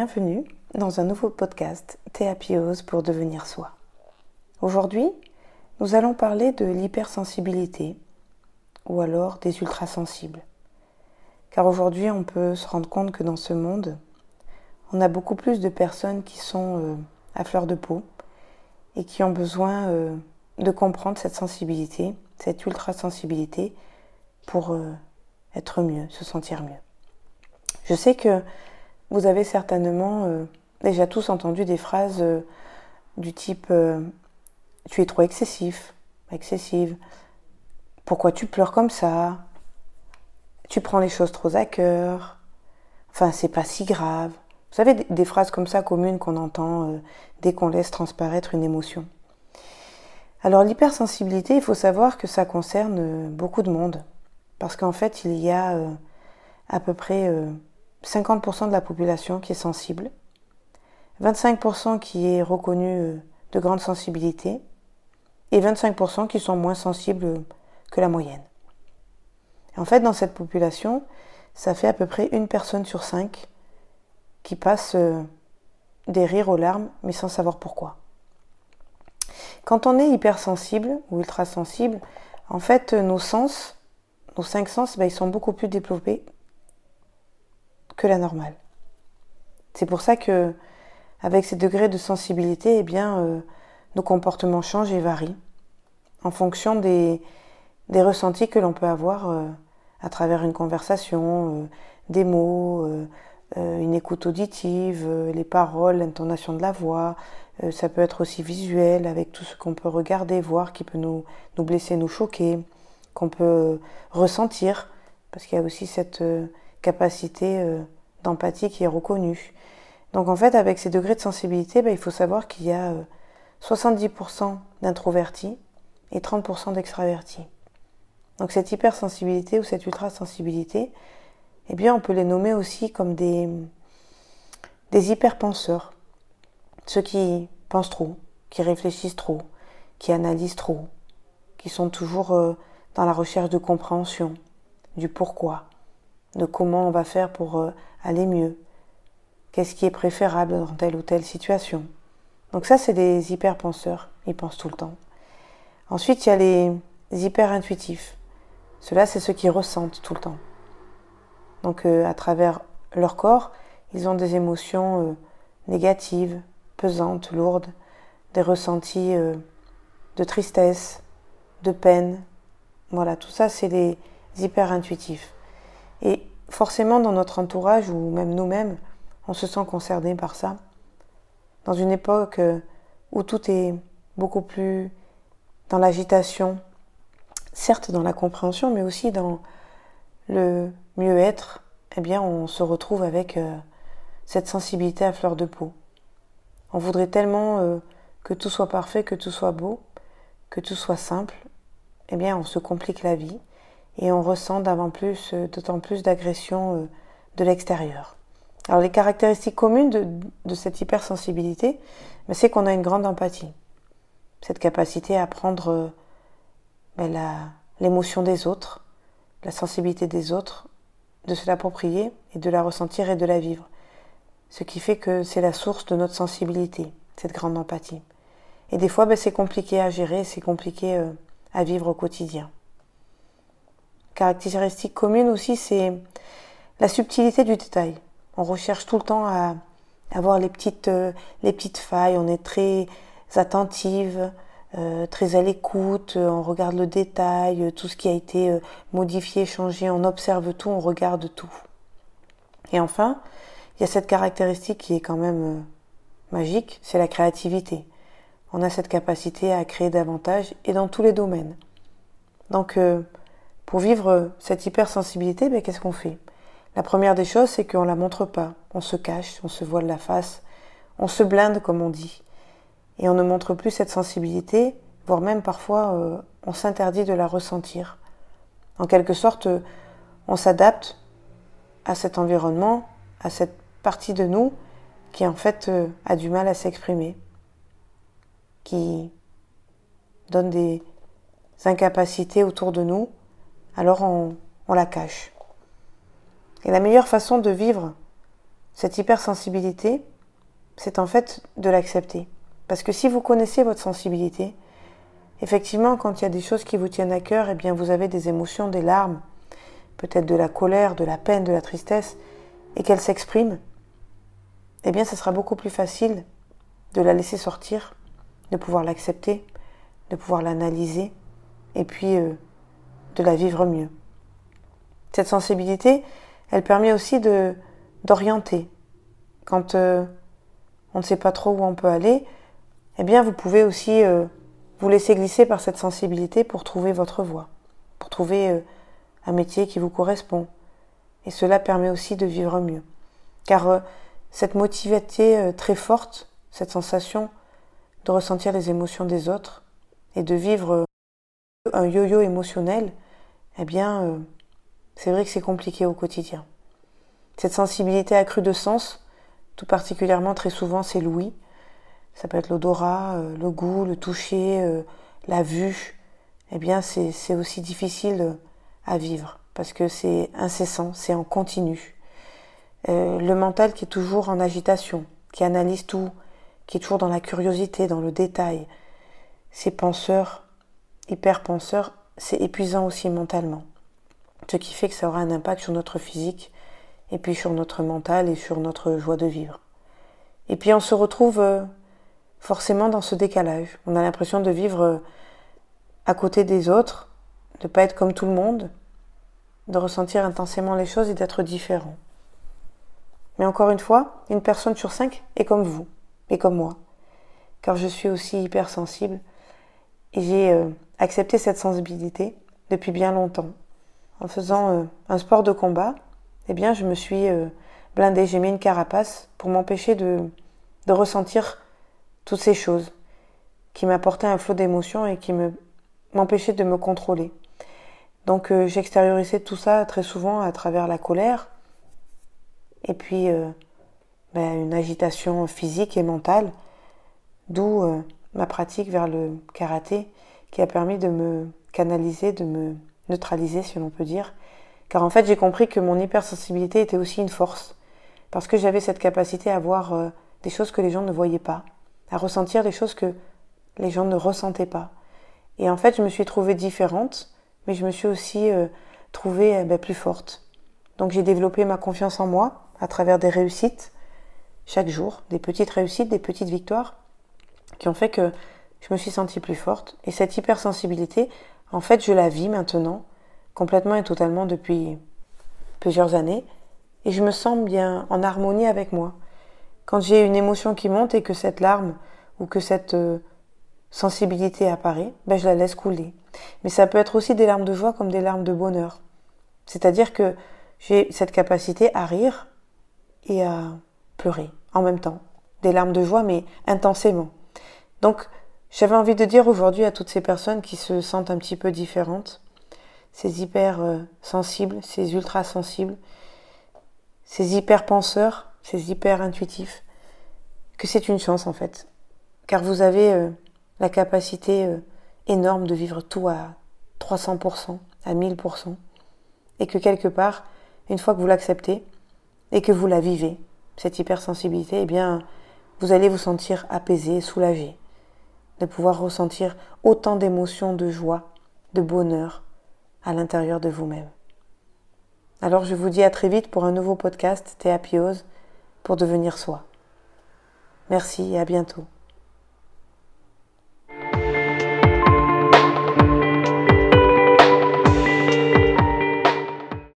bienvenue dans un nouveau podcast Théapiose pour devenir soi. Aujourd'hui, nous allons parler de l'hypersensibilité ou alors des ultrasensibles. Car aujourd'hui, on peut se rendre compte que dans ce monde, on a beaucoup plus de personnes qui sont euh, à fleur de peau et qui ont besoin euh, de comprendre cette sensibilité, cette ultrasensibilité pour euh, être mieux, se sentir mieux. Je sais que vous avez certainement euh, déjà tous entendu des phrases euh, du type euh, Tu es trop excessif, excessive. Pourquoi tu pleures comme ça? Tu prends les choses trop à cœur. Enfin, c'est pas si grave. Vous savez, des, phrases comme ça communes qu'on entend dès qu'on laisse transparaître une émotion. Alors l'hypersensibilité, il faut savoir que ça concerne beaucoup de monde. Parce qu'en fait, il y a à peu près 50% de la population qui est sensible, 25% qui est reconnu euh, de grande sensibilité et 25% qui sont moins sensibles que la moyenne. En fait, dans cette population, ça fait à peu près une personne sur cinq qui passe euh, des rires aux larmes, mais sans savoir pourquoi. Quand on est hypersensible ou ultrasensible, en fait, nos sens, nos cinq sens, ben, ils sont beaucoup plus développés la normale. C'est pour ça que, avec ces degrés de sensibilité, eh bien, euh, nos comportements changent et varient en fonction des, ressentis que l'on peut avoir euh, à travers une conversation, euh, des mots, une écoute auditive, les paroles, l'intonation de la voix. ça peut être aussi visuel avec tout ce qu'on peut regarder, voir qui peut nous blesser, nous choquer, qu'on peut ressentir, parce qu'il y a aussi cette capacité euh, d'empathie qui est reconnue. Donc en fait, avec ces degrés de sensibilité, ben, il faut savoir qu'il y a 70% euh, d'introvertis et 30% d'extravertis. Donc cette hypersensibilité ou cette ultrasensibilité, eh bien on peut les nommer aussi comme des, des hyperpenseurs. Ceux qui pensent trop, qui réfléchissent trop, qui analysent trop, qui sont toujours euh, dans la recherche de compréhension, du pourquoi, de comment on va faire pour euh, aller mieux, qu'est-ce qui est préférable dans telle ou telle situation. Donc ça, c'est des hyper-penseurs, ils pensent tout le temps. Ensuite, il y a les hyper-intuitifs. Ceux-là, c'est ceux qui ressentent tout le temps. Donc euh, à travers leur corps, ils ont des émotions euh, négatives, pesantes, lourdes, des ressentis de tristesse, de peine. Voilà, tout ça, c'est les hyper-intuitifs. Et forcément, dans notre entourage ou même nous-mêmes, on se sent concerné par ça. Dans une époque euh, où tout est beaucoup plus dans l'agitation, certes dans la compréhension, mais aussi dans le mieux-être, eh bien, on se retrouve avec euh, cette sensibilité à fleur de peau. On voudrait tellement euh, que tout soit parfait, que tout soit beau, que tout soit simple. Eh bien, on se complique la vie et on ressent plus, euh, d'autant plus d'agression euh, de l'extérieur. Alors les caractéristiques communes de, cette hypersensibilité, ben, c'est qu'on a une grande empathie, cette capacité à prendre euh, ben, l'émotion des autres, la sensibilité des autres, de se l'approprier et de la ressentir et de la vivre. Ce qui fait que c'est la source de notre sensibilité, cette grande empathie. Et des fois, ben, c'est compliqué à gérer, c'est compliqué à vivre au quotidien caractéristique commune aussi, c'est la subtilité du détail. On recherche tout le temps à avoir les petites, euh, les petites failles, on est très attentive, euh, très à l'écoute, on regarde le détail, tout ce qui a été euh, modifié, changé, on observe tout, on regarde tout. Et enfin, il y a cette caractéristique qui est quand même magique, c'est la créativité. On a cette capacité à créer davantage et dans tous les domaines. Donc, pour vivre cette hypersensibilité, ben, qu'est-ce qu'on fait? La première des choses, c'est qu'on ne la montre pas. On se cache, on se voile la face, on se blinde, comme on dit. Et on ne montre plus cette sensibilité, voire même parfois euh, on s'interdit de la ressentir. En quelque sorte, on s'adapte à cet environnement, à cette partie de nous qui en fait euh, a du mal à s'exprimer, qui donne des incapacités autour de nous alors on, la cache. Et la meilleure façon de vivre cette hypersensibilité, c'est en fait de l'accepter. Parce que si vous connaissez votre sensibilité, effectivement, quand il y a des choses qui vous tiennent à cœur, eh bien, vous avez des émotions, des larmes, peut-être de la colère, de la peine, de la tristesse, et qu'elles s'expriment, eh bien, ce sera beaucoup plus facile de la laisser sortir, de pouvoir l'accepter, de pouvoir l'analyser, et puis euh, de la vivre mieux. Cette sensibilité, elle permet aussi de d'orienter. Quand euh, on ne sait pas trop où on peut aller, eh bien, vous pouvez aussi euh, vous laisser glisser par cette sensibilité pour trouver votre voie, pour trouver un métier qui vous correspond. Et cela permet aussi de vivre mieux. Car cette motivité très forte, cette sensation de ressentir les émotions des autres et de vivre un yo-yo émotionnel, eh bien, euh, c'est vrai que c'est compliqué au quotidien. Cette sensibilité accrue de sens, tout particulièrement très souvent, c'est l'ouïe. Ça peut être l'odorat, euh, le goût, le toucher, euh, la vue. Eh bien, c'est aussi difficile à vivre parce que c'est incessant, c'est en continu. le mental qui est toujours en agitation, qui analyse tout, qui est toujours dans la curiosité, dans le détail. Ces penseurs, hyper penseurs, c'est épuisant aussi mentalement. Ce qui fait que ça aura un impact sur notre physique, et puis sur notre mental et sur notre joie de vivre. Et puis on se retrouve euh, forcément dans ce décalage. On a l'impression de vivre euh, à côté des autres, de pas être comme tout le monde, de ressentir intensément les choses et d'être différent. Mais encore une fois, une personne sur cinq est comme vous et comme moi, car je suis aussi hypersensible et j'ai euh, accepté cette sensibilité depuis bien longtemps. En faisant euh, un sport de combat, eh bien, je me suis euh, blindée, j'ai mis une carapace pour m'empêcher de, de ressentir toutes ces choses qui m'apportaient un flot d'émotions et qui me m'empêchaient de me contrôler. Donc j'extériorisais tout ça très souvent à travers la colère et puis ben, une agitation physique et mentale, d'où euh, ma pratique vers le karaté qui a permis de me canaliser, de me neutraliser si l'on peut dire. Car en fait j'ai compris que mon hypersensibilité était aussi une force, parce que j'avais cette capacité à voir euh, des choses que les gens ne voyaient pas, à ressentir des choses que les gens ne ressentaient pas. Et en fait je me suis trouvée différente, mais je me suis aussi euh, trouvée ben, plus forte. Donc j'ai développé ma confiance en moi à travers des réussites, chaque jour, des petites réussites, des petites victoires, qui ont fait que je me suis sentie plus forte. Et cette hypersensibilité, en fait, je la vis maintenant, complètement et totalement depuis plusieurs années, et je me sens bien en harmonie avec moi. Quand j'ai une émotion qui monte et que cette larme ou que cette euh, sensibilité apparaît, ben je la laisse couler. Mais ça peut être aussi des larmes de joie comme des larmes de bonheur. C'est-à-dire que j'ai cette capacité à rire et à pleurer en même temps. Des larmes de joie, mais intensément. Donc, j'avais envie de dire aujourd'hui à toutes ces personnes qui se sentent un petit peu différentes, ces hyper euh, sensibles, ces ultra sensibles, ces hyper penseurs, ces hyper intuitifs, que c'est une chance en fait. Car vous avez euh, la capacité euh, énorme de vivre tout à 300%, à 1000%, et que quelque part, une fois que vous l'acceptez et que vous la vivez, cette hypersensibilité, eh bien, vous allez vous sentir apaisé, soulagé, de pouvoir ressentir autant d'émotions, de joie, de bonheur à l'intérieur de vous-même. Alors je vous dis à très vite pour un nouveau podcast Théapiose pour devenir soi. Merci et à bientôt.